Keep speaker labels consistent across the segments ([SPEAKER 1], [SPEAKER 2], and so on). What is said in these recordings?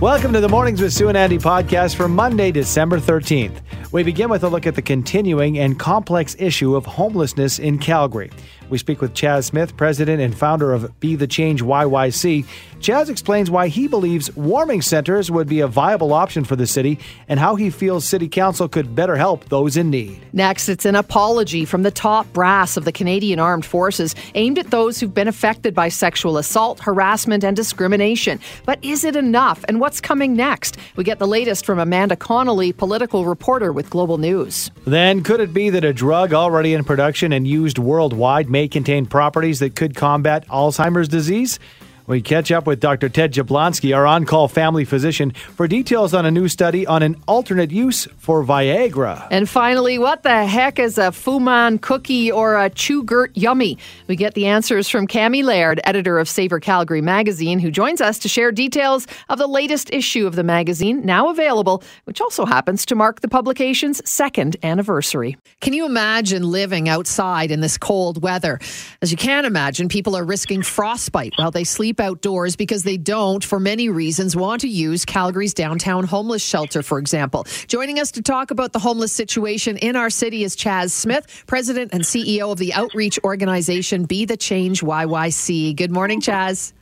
[SPEAKER 1] Welcome to the Mornings with Sue and Andy podcast for Monday, December 13th. We begin with a look at the continuing and complex issue of homelessness in Calgary. We speak with Chaz Smith, president and founder of Be the Change YYC. Chaz explains why he believes warming centers would be a viable option for the city and how he feels city council could better help those in need.
[SPEAKER 2] Next, it's an apology from the top brass of the Canadian Armed Forces aimed at those who've been affected by sexual assault, harassment, and discrimination. But is it enough? And what's coming next? We get the latest from Amanda Connolly, political reporter with Global News.
[SPEAKER 1] Then, could it be that a drug already in production and used worldwide may contain properties that could combat Alzheimer's disease? We catch up with Dr. Ted Jablonski, our on call family physician, for details on a new study on an alternate use for Viagra.
[SPEAKER 2] And finally, what the heck is a Fooman cookie or a Chewgurt Yummy? We get the answers from Camie Leard, editor of Savour Calgary magazine, who joins us to share details of the latest issue of the magazine, now available, which also happens to mark the publication's second anniversary. Can you imagine living outside in this cold weather? As you can imagine, people are risking frostbite while they sleep outdoors because they don't, for many reasons, want to use Calgary's downtown homeless shelter, for example. Joining us to talk about the homeless situation in our city is Chaz Smith, president and CEO of the outreach organization Be the Change YYC. Good morning, Chaz.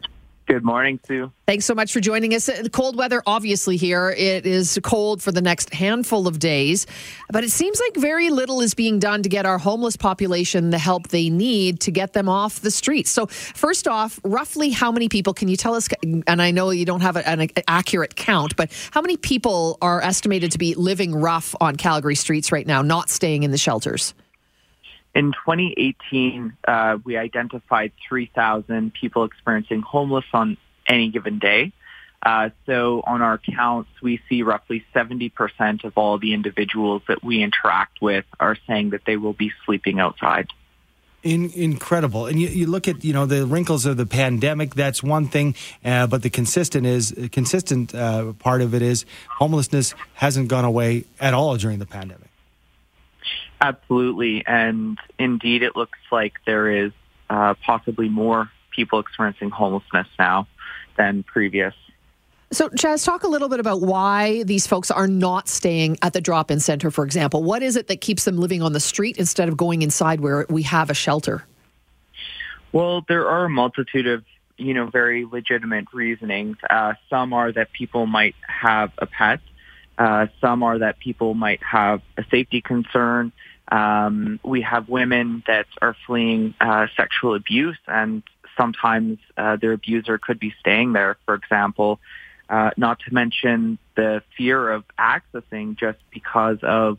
[SPEAKER 3] Good morning, Sue.
[SPEAKER 2] Thanks so much for joining us. Cold weather, obviously, here. It is cold for the next handful of days, but it seems like very little is being done to get our homeless population the help they need to get them off the streets. So, first off, roughly how many people can you tell us? And I know you don't have an accurate count, but how many people are estimated to be living rough on Calgary streets right now, not staying in the shelters?
[SPEAKER 3] In 2018, uh, we identified 3,000 people experiencing homeless on any given day. Uh, so on our counts, we see roughly 70% of all the individuals that we interact with are saying that they will be sleeping outside.
[SPEAKER 1] In, incredible, and you, you, look at you know the wrinkles of the pandemic. That's one thing, uh, but the consistent is consistent uh, part of it is homelessness hasn't gone away at all during the pandemic.
[SPEAKER 3] Absolutely. And indeed, it looks like there is uh, possibly more people experiencing homelessness now than previous.
[SPEAKER 2] So, Chaz, talk a little bit about why these folks are not staying at the drop in center, for example. What is it that keeps them living on the street instead of going inside where we have a shelter?
[SPEAKER 3] Well, there are a multitude of you know very legitimate reasonings. Uh, some are that people might have a pet. Uh, some are that people might have a safety concern. Um, we have women that are fleeing uh, sexual abuse, and sometimes uh, their abuser could be staying there, for example. Uh, not to mention the fear of accessing just because of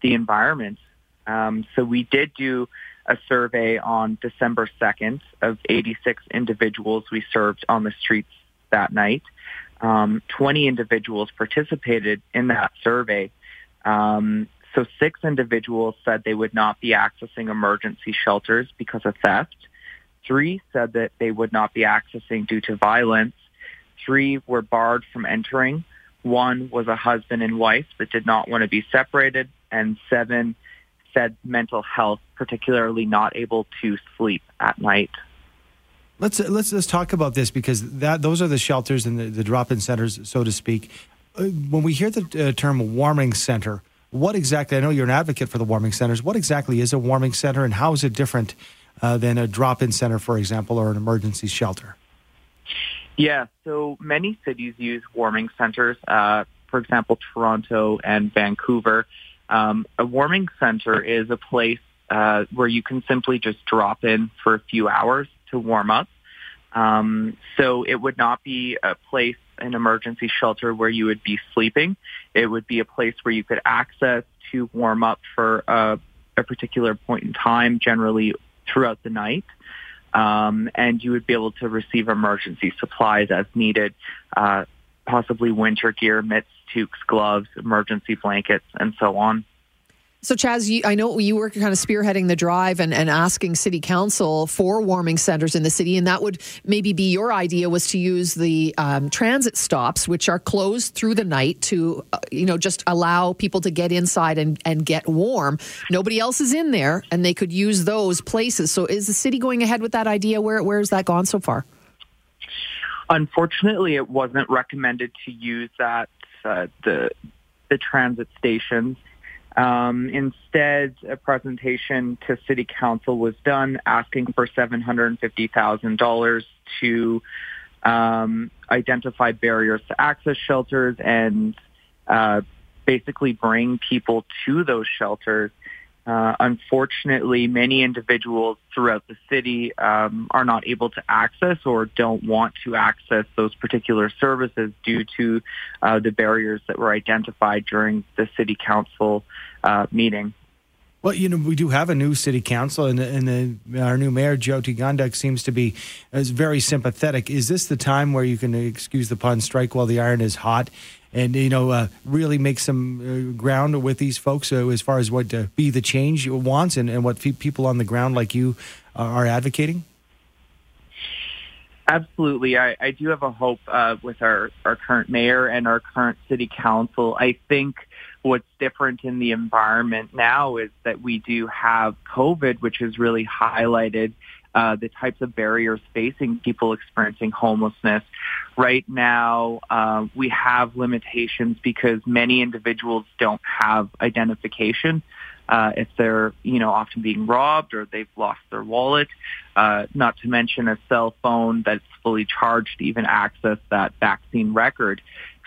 [SPEAKER 3] the environment. Um, so we did do a survey on December 2nd of 86 individuals we served on the streets that night. Um, 20 individuals participated in that survey. Um, so six individuals said they would not be accessing emergency shelters because of theft. Three said that they would not be accessing due to violence. Three were barred from entering. One was a husband and wife that did not want to be separated. And seven said mental health, particularly not able to sleep at night.
[SPEAKER 1] Let's let's let's talk about this because that those are the shelters and the, the drop-in centers, so to speak. Uh, when we hear the uh, term warming center, what exactly? I know you're an advocate for the warming centers. What exactly is a warming center, and how is it different uh, than a drop-in center, for example, or an emergency shelter?
[SPEAKER 3] Yeah, so many cities use warming centers. Uh, for example, Toronto and Vancouver. Um, a warming center is a place uh, where you can simply just drop in for a few hours to warm up. Um, so it would not be a place an emergency shelter where you would be sleeping. It would be a place where you could access to warm up for a, a particular point in time, generally throughout the night. Um, and you would be able to receive emergency supplies as needed, uh, possibly winter gear, mitts, toques, gloves, emergency blankets, and so on.
[SPEAKER 2] So, Chaz, you, I know you were kind of spearheading the drive and, and asking City Council for warming centers in the city, and that would maybe be your idea was to use the um, transit stops, which are closed through the night, to uh, you know just allow people to get inside and, and get warm. Nobody else is in there, and they could use those places. So, is the city going ahead with that idea? Where has that gone so far?
[SPEAKER 3] Unfortunately, it wasn't recommended to use that uh, the the transit stations. Um, instead, a presentation to City Council was done asking for $750,000 to um, identify barriers to access shelters and uh, basically bring people to those shelters uh, unfortunately, many individuals throughout the city um, are not able to access or don't want to access those particular services due to uh, the barriers that were identified during the city council uh, meeting.
[SPEAKER 1] Well, you know, we do have a new city council, and, and the, our new mayor, Jyoti Gondek, seems to be is very sympathetic. Is this the time where you can, excuse the pun, strike while the iron is hot and you know uh, really make some uh, ground with these folks uh, as far as what uh, be the change wants and, and what people on the ground like you are advocating?
[SPEAKER 3] Absolutely. I, I do have a hope uh, with our, our current mayor and our current city council. I think what's different in the environment now is that we do have COVID, which has really highlighted uh, the types of barriers facing people experiencing homelessness. Right now, uh, we have limitations because many individuals don't have identification. Uh, if they're, you know, often being robbed or they've lost their wallet, uh, not to mention a cell phone that's fully charged to even access that vaccine record.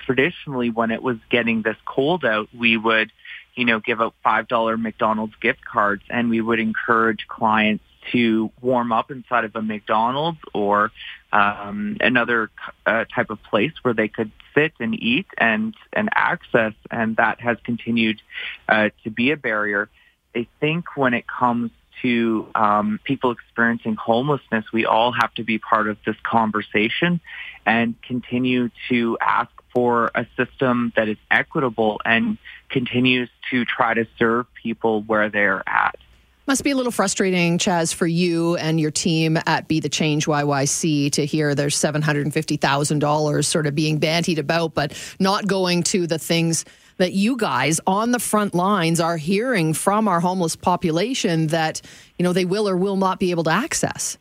[SPEAKER 3] Traditionally, when it was getting this cold out, we would, you know, give out $5 McDonald's gift cards and we would encourage clients to warm up inside of a McDonald's or um, another uh, type of place where they could sit and eat and and access, and that has continued uh, to be a barrier. I think when it comes to um, people experiencing homelessness, we all have to be part of this conversation and continue to ask for a system that is equitable and continues to try to serve people where they're at.
[SPEAKER 2] Must be a little frustrating, Chaz, for you and your team at Be the Change YYC to hear there's $750,000 sort of being bantied about, but not going to the things that you guys on the front lines are hearing from our homeless population that, you know, they will or will not be able to access.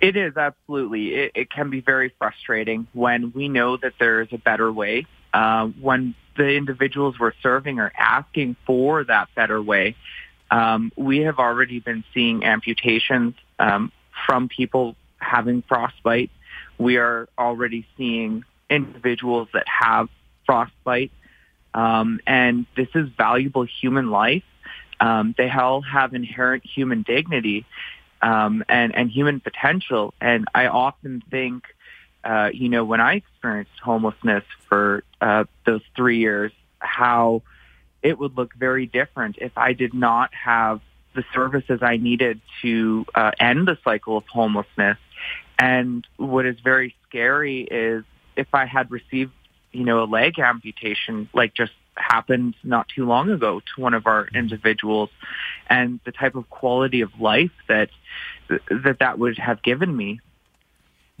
[SPEAKER 3] It is absolutely. It, it can be very frustrating when we know that there is a better way. Uh, when the individuals we're serving are asking for that better way, um, we have already been seeing amputations um, from people having frostbite. We are already seeing individuals that have frostbite, um, and this is valuable human life. Um, they all have inherent human dignity um, and, and human potential. And I often think, uh, you know, when I experienced homelessness for uh, those three years, how it would look very different if I did not have the services I needed to uh, end the cycle of homelessness. And what is very scary is if I had received, you know, a leg amputation, like just happened not too long ago to one of our individuals, and the type of quality of life that that that would have given me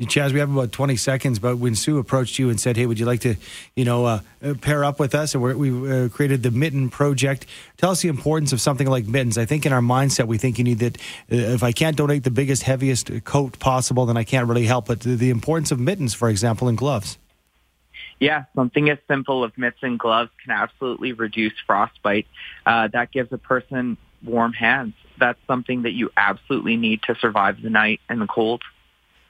[SPEAKER 1] Chaz, we have about 20 seconds, but when Sue approached you and said, hey, would you like to, you know, uh, uh pair up with us? And we uh, created the Mitten Project. Tell us the importance of something like mittens. I think in our mindset, we think you need that. Uh, if I can't donate the biggest, heaviest coat possible, then I can't really help. But the, importance of mittens, for example, and gloves.
[SPEAKER 3] Yeah, something as simple as mitts and gloves can absolutely reduce frostbite. Uh, that gives a person warm hands. That's something that you absolutely need to survive the night and the cold.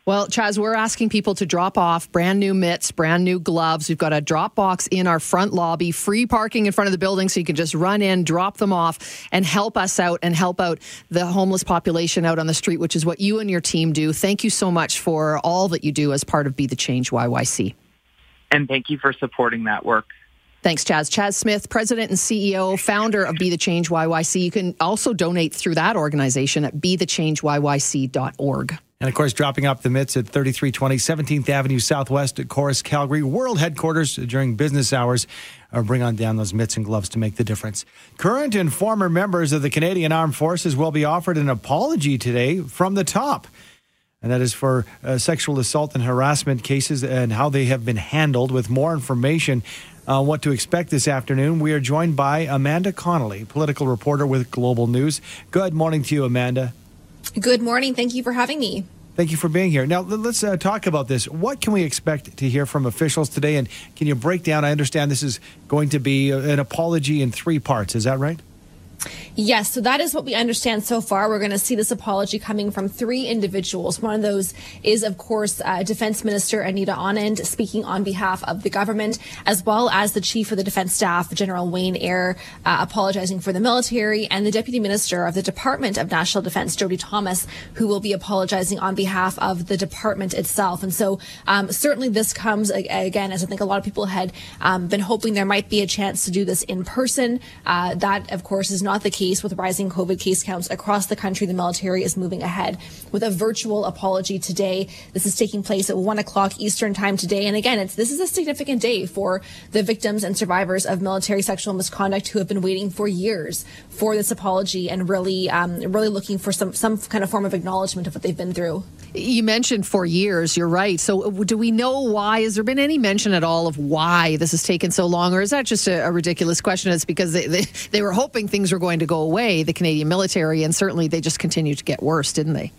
[SPEAKER 2] Well, Chaz, we're asking people to drop off brand new mitts, brand new gloves. We've got a drop box in our front lobby, free parking in front of the building, so you can just run in, drop them off, and help us out and help out the homeless population out on the street, which is what you and your team do. Thank you so much for all that you do as part of Be the Change YYC.
[SPEAKER 3] And thank you for supporting that work.
[SPEAKER 2] Thanks, Chaz. Chaz Smith, president and CEO, founder of Be the Change YYC. You can also donate through that organization at bethechangeyyc.org.
[SPEAKER 1] And of course, dropping off the mitts at 3320 17th Avenue Southwest at Corus, Calgary, world headquarters during business hours or bring on down those mitts and gloves to make the difference. Current and former members of the Canadian Armed Forces will be offered an apology today from the top. And that is for uh, sexual assault and harassment cases and how they have been handled. With more information on what to expect this afternoon, we are joined by Amanda Connolly, political reporter with Global News. Good morning to you, Amanda.
[SPEAKER 4] Good morning. Thank you for having me.
[SPEAKER 1] Thank you for being here. Now, let's uh, talk about this. What can we expect to hear from officials today? And can you break down? I understand this is going to be an apology in three parts. Is that right?
[SPEAKER 4] Yes, so that is what we understand so far. We're going to see this apology coming from three individuals. One of those is, of course, uh, Defense Minister Anita Anand speaking on behalf of the government, as well as the Chief of the Defense Staff, General Wayne Eyre, uh, apologizing for the military, and the Deputy Minister of the Department of National Defense, Jody Thomas, who will be apologizing on behalf of the department itself. And so, um, certainly, this comes again, as I think a lot of people had um, been hoping there might be a chance to do this in person. Uh, that, of course, is not the case with rising COVID case counts across the country. The military is moving ahead with a virtual apology today. This is taking place at one o'clock Eastern time today. And again, it's, this is a significant day for the victims and survivors of military sexual misconduct who have been waiting for years for this apology and really, um, really looking for some, some kind of form of acknowledgement of what they've been through.
[SPEAKER 2] You mentioned for years, you're right. So, do we know why? Has there been any mention at all of why this has taken so long? Or is that just a, a ridiculous question? It's because they, they, they were hoping things were going to go away, the Canadian military, and certainly they just continue to get worse, didn't they?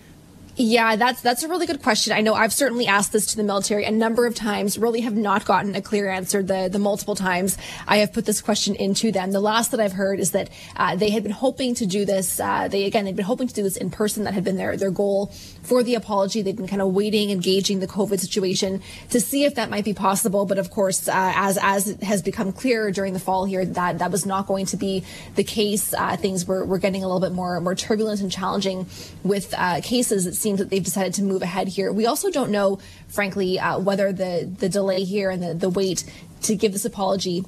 [SPEAKER 4] Yeah, that's that's a really good question. I know I've certainly asked this to the military a number of times, really have not gotten a clear answer the the multiple times I have put this question into them. The last that I've heard is that uh, they had been hoping to do this. Uh, they again they'd been hoping to do this in person. That had been their their goal for the apology. They've been kind of waiting, engaging the COVID situation to see if that might be possible. But of course, uh, as as has become clear during the fall here, that that was not going to be the case. Uh, things were were getting a little bit more more turbulent and challenging with uh, cases seems that they've decided to move ahead here. We also don't know, frankly, uh, whether the, the delay here and the, the wait to give this apology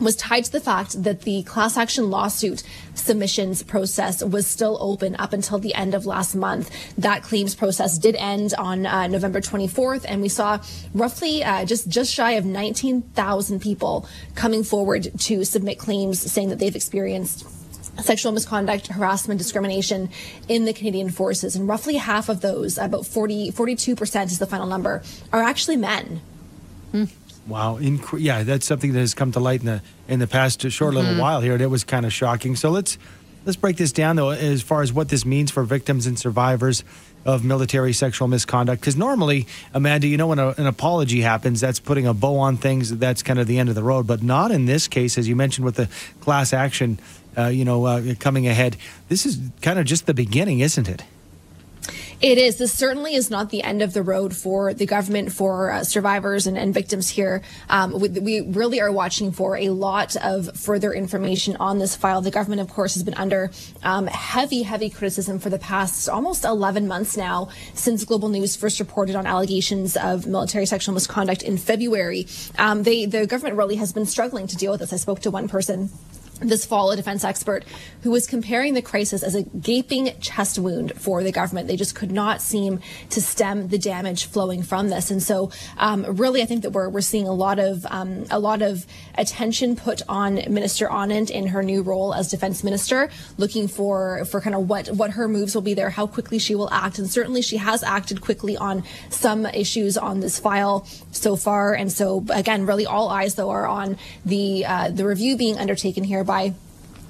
[SPEAKER 4] was tied to the fact that the class action lawsuit submissions process was still open up until the end of last month. That claims process did end on uh, November 24th, and we saw roughly uh, just just shy of 19,000 people coming forward to submit claims saying that they've experienced sexual misconduct, harassment, discrimination in the Canadian forces. And roughly half of those, about 40, 42% is the final number, are actually men.
[SPEAKER 1] Hmm. Wow, yeah, that's something that has come to light in the in the past short little while here. And it was kind of shocking. So let's let's break this down though, as far as what this means for victims and survivors of military sexual misconduct. Because normally, Amanda, you know, when a, an apology happens, that's putting a bow on things. That's kind of the end of the road. But not in this case, as you mentioned with the class action uh, you know, uh, coming ahead. This is kind of just the beginning, isn't it?
[SPEAKER 4] It is. This certainly is not the end of the road for the government, for uh, survivors and, and, victims here. Um, we, we, really are watching for a lot of further information on this file. The government, of course, has been under um, heavy, heavy criticism for the past almost 11 months now since Global News first reported on allegations of military sexual misconduct in February. Um, they, the government really has been struggling to deal with this. I spoke to one person this fall, a defense expert who was comparing the crisis as a gaping chest wound for the government. They just could not seem to stem the damage flowing from this, and so um, really, I think that we're we're seeing a lot of um, a lot of attention put on Minister Anand in her new role as defense minister, looking for for kind of what what her moves will be there, how quickly she will act, and certainly she has acted quickly on some issues on this file so far, and so again, really all eyes though are on the uh, the review being undertaken here by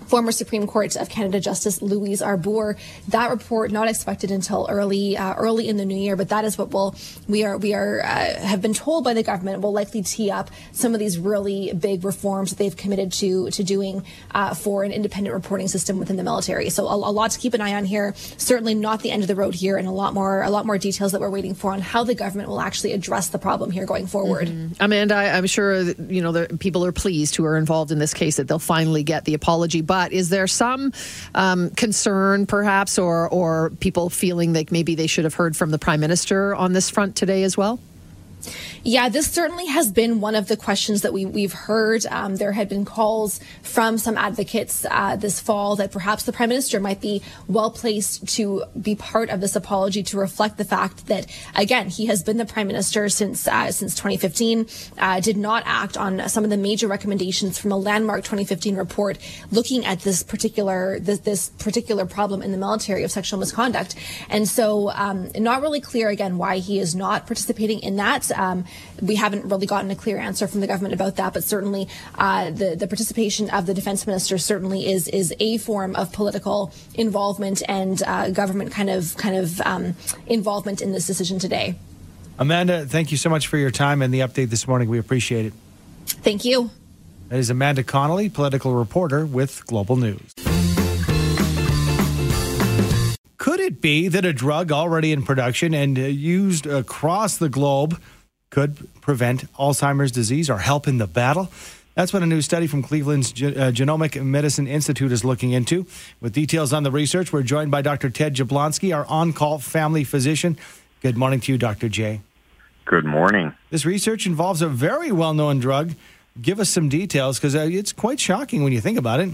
[SPEAKER 4] former Supreme Court of Canada Justice Louise Arbour. That report not expected until early uh, early in the new year, but that is what will we are we are uh, have been told by the government will likely tee up some of these really big reforms that they've committed to to doing uh, for an independent reporting system within the military. So a, a, lot to keep an eye on here. Certainly not the end of the road here, and a lot more a lot more details that we're waiting for on how the government will actually address the problem here going forward. Mm-hmm.
[SPEAKER 2] Amanda, I'm sure you know the people are pleased who are involved in this case that they'll finally get the apology, but but is there some um, concern, perhaps, or or people feeling like maybe they should have heard from the prime minister on this front today as well?
[SPEAKER 4] Yeah, this certainly has been one of the questions that we, we've heard. Um, there had been calls from some advocates uh, this fall that perhaps the prime minister might be well placed to be part of this apology to reflect the fact that, again, he has been the prime minister since uh, since 2015, uh, did not act on some of the major recommendations from a landmark 2015 report looking at this particular this, this particular problem in the military of sexual misconduct, and so um, not really clear again why he is not participating in that. Um, we haven't really gotten a clear answer from the government about that, but certainly uh, the the participation of the defense minister certainly is is a form of political involvement and uh, government kind of kind of um, involvement in this decision today.
[SPEAKER 1] Amanda, thank you so much for your time and the update this morning. We appreciate it.
[SPEAKER 4] Thank you.
[SPEAKER 1] That is Amanda Connolly, political reporter with Global News. Could it be that a drug already in production and uh, used across the globe could prevent Alzheimer's disease or help in the battle? That's what a new study from Cleveland's Ge- uh, Genomic Medicine Institute is looking into. With details on the research, we're joined by Dr. Ted Jablonski, our on call family physician. Good morning to you, Dr. J.
[SPEAKER 5] Good morning.
[SPEAKER 1] This research involves a very well known drug. Give us some details because uh, it's quite shocking when you think about it.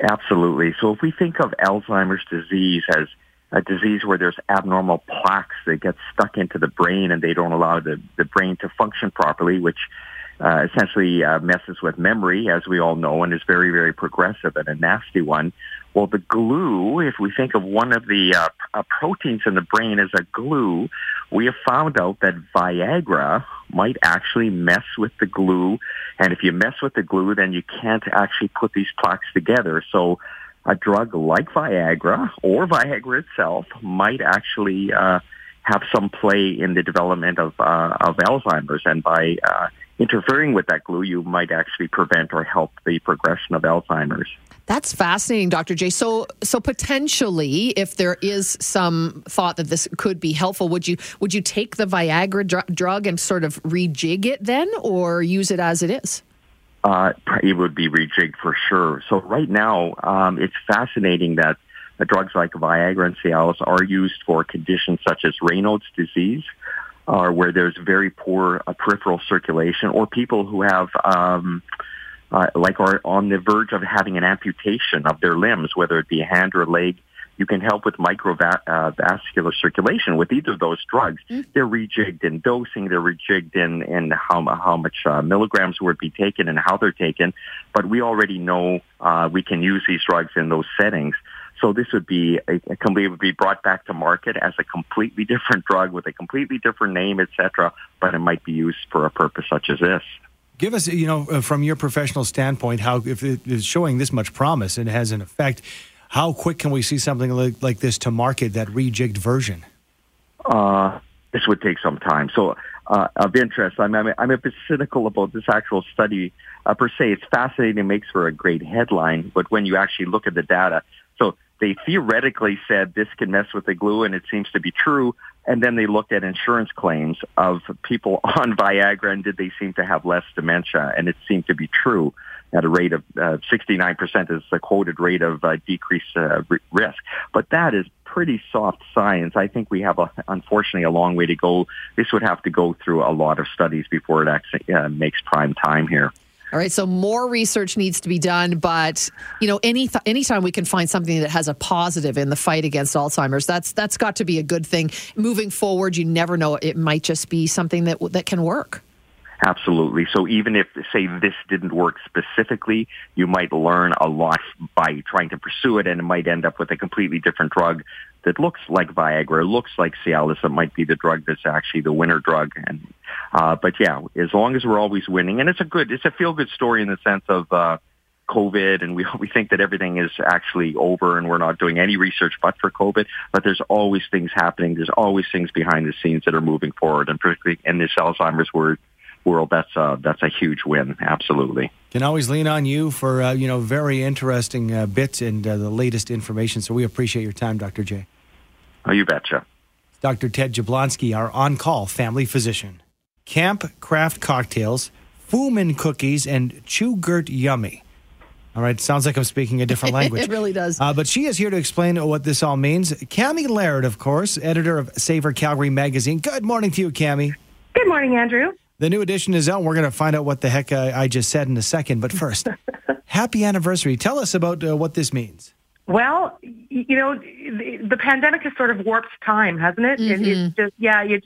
[SPEAKER 5] Absolutely. So if we think of Alzheimer's disease as a disease where there's abnormal plaques that get stuck into the brain and they don't allow the, the brain to function properly, which uh, essentially uh, messes with memory, as we all know, and is very, very progressive and a nasty one. Well, the glue, if we think of one of the uh, uh, proteins in the brain as a glue, we have found out that Viagra might actually mess with the glue. And if you mess with the glue, then you can't actually put these plaques together. So a drug like Viagra or Viagra itself might actually uh, have some play in the development of, uh, of Alzheimer's. And by uh, interfering with that glue, you might actually prevent or help the progression of Alzheimer's.
[SPEAKER 2] That's fascinating, Dr. J. So, so potentially, if there is some thought that this could be helpful, would you would you take the Viagra dr- drug and sort of rejig it then, or use it as it is?
[SPEAKER 5] Uh, it would be rejigged for sure. So right now, um, it's fascinating that uh, drugs like Viagra and Cialis are used for conditions such as Raynaud's disease, or where there's very poor uh, peripheral circulation, or people who have um, uh, like are on the verge of having an amputation of their limbs, whether it be a hand or a leg. You can help with microvascular circulation with either of those drugs. Mm-hmm. They're rejigged in dosing. They're rejigged in, in how, how much uh, milligrams would be taken and how they're taken. But we already know uh, we can use these drugs in those settings. So this would be a, a complete would be brought back to market as a completely different drug with a completely different name, etc. But it might be used for a purpose such as this.
[SPEAKER 1] Give us, you know, uh, from your professional standpoint, how if it is showing this much promise and has an effect, how quick can we see something like, like this to market that rejigged version?
[SPEAKER 5] Uh, this would take some time. So, uh, of interest, I'm, I'm, I'm a bit cynical about this actual study uh, per se. It's fascinating, it makes for a great headline, but when you actually look at the data, so they theoretically said this can mess with the glue, and it seems to be true. And then they looked at insurance claims of people on Viagra, and did they seem to have less dementia? And it seemed to be true at a rate of uh, 69% is the quoted rate of uh, decreased uh, risk. But that is pretty soft science. I think we have, a, unfortunately, a long way to go. This would have to go through a lot of studies before it actually uh, makes prime time here.
[SPEAKER 2] All right, so more research needs to be done, but you know, any th- anytime we can find something that has a positive in the fight against Alzheimer's, that's that's got to be a good thing. Moving forward, you never know; it might just be something that that can work.
[SPEAKER 5] Absolutely. So even if, say, this didn't work specifically, you might learn a lot by trying to pursue it, and it might end up with a completely different drug that looks like Viagra, looks like Cialis. It might be the drug that's actually the winner drug. And uh, but yeah, as long as we're always winning, and it's a good, it's a feel good story in the sense of. Uh, COVID and we we think that everything is actually over and we're not doing any research but for COVID. But there's always things happening. There's always things behind the scenes that are moving forward, and particularly in this Alzheimer's world, world, that's a, that's a huge win. Absolutely.
[SPEAKER 1] Can always lean on you for uh, you know very interesting uh, bits and uh, the latest information. So we appreciate your time, Dr. J.
[SPEAKER 5] Oh, you betcha.
[SPEAKER 1] Dr. Ted Jablonski, our on-call family physician. Camp Craft Cocktails, Fooman Cookies, and Chewgurt Yummy. All right, sounds like I'm speaking a different language.
[SPEAKER 2] it really does.
[SPEAKER 1] Uh, but she is here to explain what this all means. Camie Leard, of course, editor of Savour Calgary magazine. Good morning to you, Camie.
[SPEAKER 6] Good morning, Andrew.
[SPEAKER 1] The new edition is out. We're going to find out what the heck I, I just said in a second. But first, happy anniversary. Tell us about uh, what this means.
[SPEAKER 6] Well, you know, the, the pandemic has sort of warped time, hasn't it?
[SPEAKER 2] Mm-hmm.
[SPEAKER 6] It's just, yeah, you,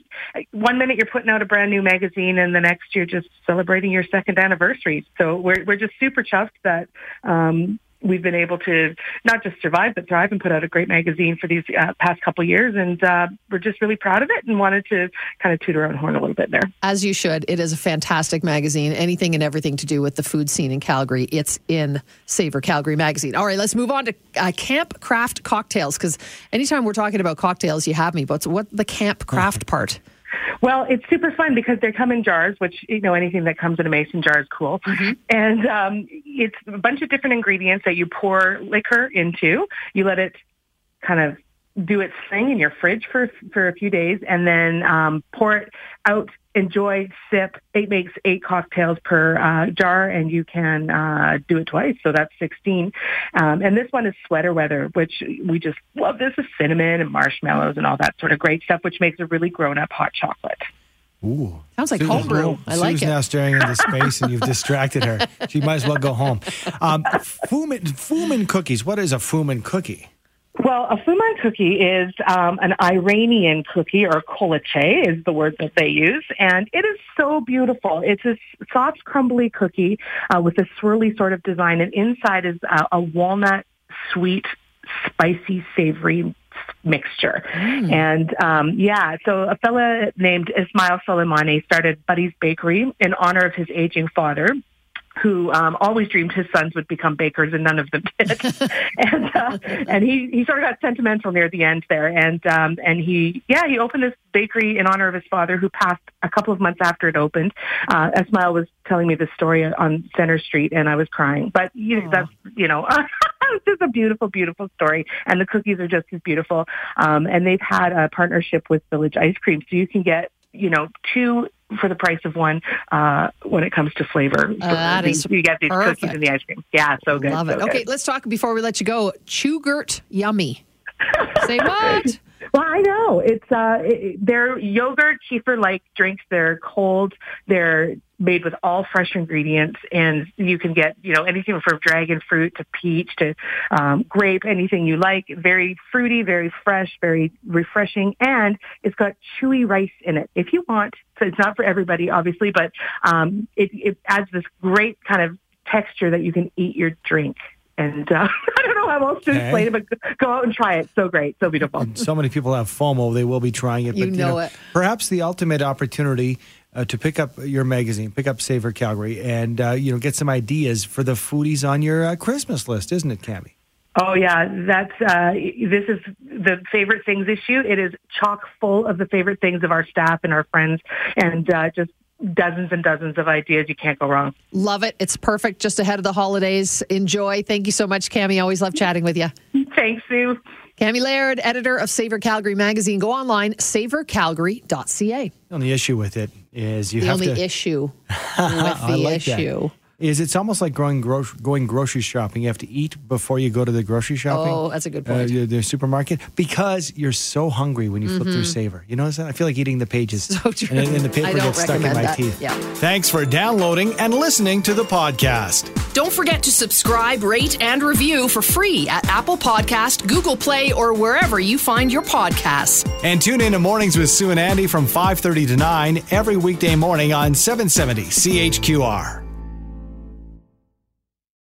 [SPEAKER 6] one minute you're putting out a brand new magazine and the next you're just celebrating your second anniversary. So we're, we're just super chuffed that, um, we've been able to not just survive but thrive and put out a great magazine for these uh, past couple years and uh, we're just really proud of it and wanted to kind of toot our own horn a little bit there
[SPEAKER 2] As you should. It is a fantastic magazine. Anything and everything to do with the food scene in Calgary, it's in Savour Calgary magazine. All right, let's move on to uh, camp craft cocktails because anytime we're talking about cocktails, you have me. But what the camp craft part?
[SPEAKER 6] Well, it's super fun because they come in jars, which you know anything that comes in a mason jar is cool. And um, it's a bunch of different ingredients that you pour liquor into. You let it kind of do its thing in your fridge for for a few days, and then um, pour it out. Enjoy, sip. It makes eight cocktails per uh, jar, and you can uh, do it twice. So that's sixteen. Um, and this one is sweater weather, which we just love. This is cinnamon and marshmallows and all that sort of great stuff, which makes a really grown up hot chocolate.
[SPEAKER 1] Ooh.
[SPEAKER 2] Sounds like
[SPEAKER 1] Susan's
[SPEAKER 2] homebrew.
[SPEAKER 1] real-
[SPEAKER 2] I like
[SPEAKER 1] Sue's
[SPEAKER 2] it.
[SPEAKER 1] now staring into space and you've distracted her. She might as well go home. Um, Fooman, Fooman cookies. What is a Fooman cookie?
[SPEAKER 6] Well, a Fooman cookie is um, an Iranian cookie, or kolache is the word that they use, and it is so beautiful. It's a soft, crumbly cookie uh, with a swirly sort of design, and inside is uh, a walnut, sweet, spicy, savory mixture. And um, yeah, so a fella named Ismail Soleimani started Buddy's Bakery in honor of his aging father who um, always dreamed his sons would become bakers, and none of them did. and uh, and he he sort of got sentimental near the end there, and um, and he yeah he opened this bakery in honor of his father, who passed a couple of months after it opened. Uh, Esmail was telling me this story on Center Street, and I was crying. But you know, that's you know. It's just a beautiful, beautiful story, and the cookies are just as beautiful. Um, and they've had a partnership with Village Ice Cream, so you can get, you know, two for the price of one uh, when it comes to flavor.
[SPEAKER 2] Uh, that
[SPEAKER 6] These-
[SPEAKER 2] is
[SPEAKER 6] you get these cookies
[SPEAKER 2] perfect.
[SPEAKER 6] and the ice cream. Yeah, so good.
[SPEAKER 2] Love it.
[SPEAKER 6] so
[SPEAKER 2] Okay,
[SPEAKER 6] good.
[SPEAKER 2] let's talk before we let you go. Chewgurt yummy. Say what?
[SPEAKER 6] Well, I know it's uh, it, they're yogurt kefir like drinks. They're cold. They're made with all fresh ingredients, and you can get you know anything from dragon fruit to peach to um, grape, anything you like. Very fruity, very fresh, very refreshing, and it's got chewy rice in it. If you want, so it's not for everybody, obviously, but um, it, it adds this great kind of texture that you can eat your drink. And uh, I don't know how else to
[SPEAKER 1] Okay.
[SPEAKER 6] explain it, but go out and try it. So great, so beautiful.
[SPEAKER 1] And so many people have FOMO, they will be trying it.
[SPEAKER 2] You
[SPEAKER 1] but,
[SPEAKER 2] know it.
[SPEAKER 1] Perhaps the ultimate opportunity uh, to pick up your magazine, pick up Savour Calgary, and uh, you know get some ideas for the foodies on your uh, Christmas list, isn't it, Camie?
[SPEAKER 6] Oh yeah, that's uh, this is the favorite things issue. It is chock full of the favorite things of our staff and our friends, and uh, just dozens and dozens of ideas. You can't go wrong.
[SPEAKER 2] Love it. It's perfect just ahead of the holidays. Enjoy. Thank you so much, Camie. Always love chatting with you.
[SPEAKER 6] Thanks, Sue.
[SPEAKER 2] Camie Leard, editor of Savour Calgary magazine. Go online, savourcalgary.ca.
[SPEAKER 1] The only issue with it is you have to.
[SPEAKER 2] The
[SPEAKER 1] have
[SPEAKER 2] only
[SPEAKER 1] to.
[SPEAKER 2] issue with
[SPEAKER 1] I
[SPEAKER 2] the
[SPEAKER 1] like that.
[SPEAKER 2] Issue.
[SPEAKER 1] Is it's almost like going gro- going grocery shopping. You have to eat before you go to the grocery shopping.
[SPEAKER 2] Oh, that's a good
[SPEAKER 1] Uh,
[SPEAKER 2] point.
[SPEAKER 1] the the supermarket because you're so hungry when you flip through Savour. You notice that? I feel like eating the pages.
[SPEAKER 2] Mm-hmm. So true.
[SPEAKER 1] And, and the paper gets stuck in my
[SPEAKER 2] that.
[SPEAKER 1] teeth.
[SPEAKER 2] Yeah.
[SPEAKER 1] Thanks for downloading and listening to the podcast.
[SPEAKER 7] Don't forget to subscribe, rate, and review for free at Apple Podcast, Google Play, or wherever you find your podcasts.
[SPEAKER 1] And tune in to Mornings with Sue and Andy from 5:30 to 9 every weekday morning on 770 CHQR.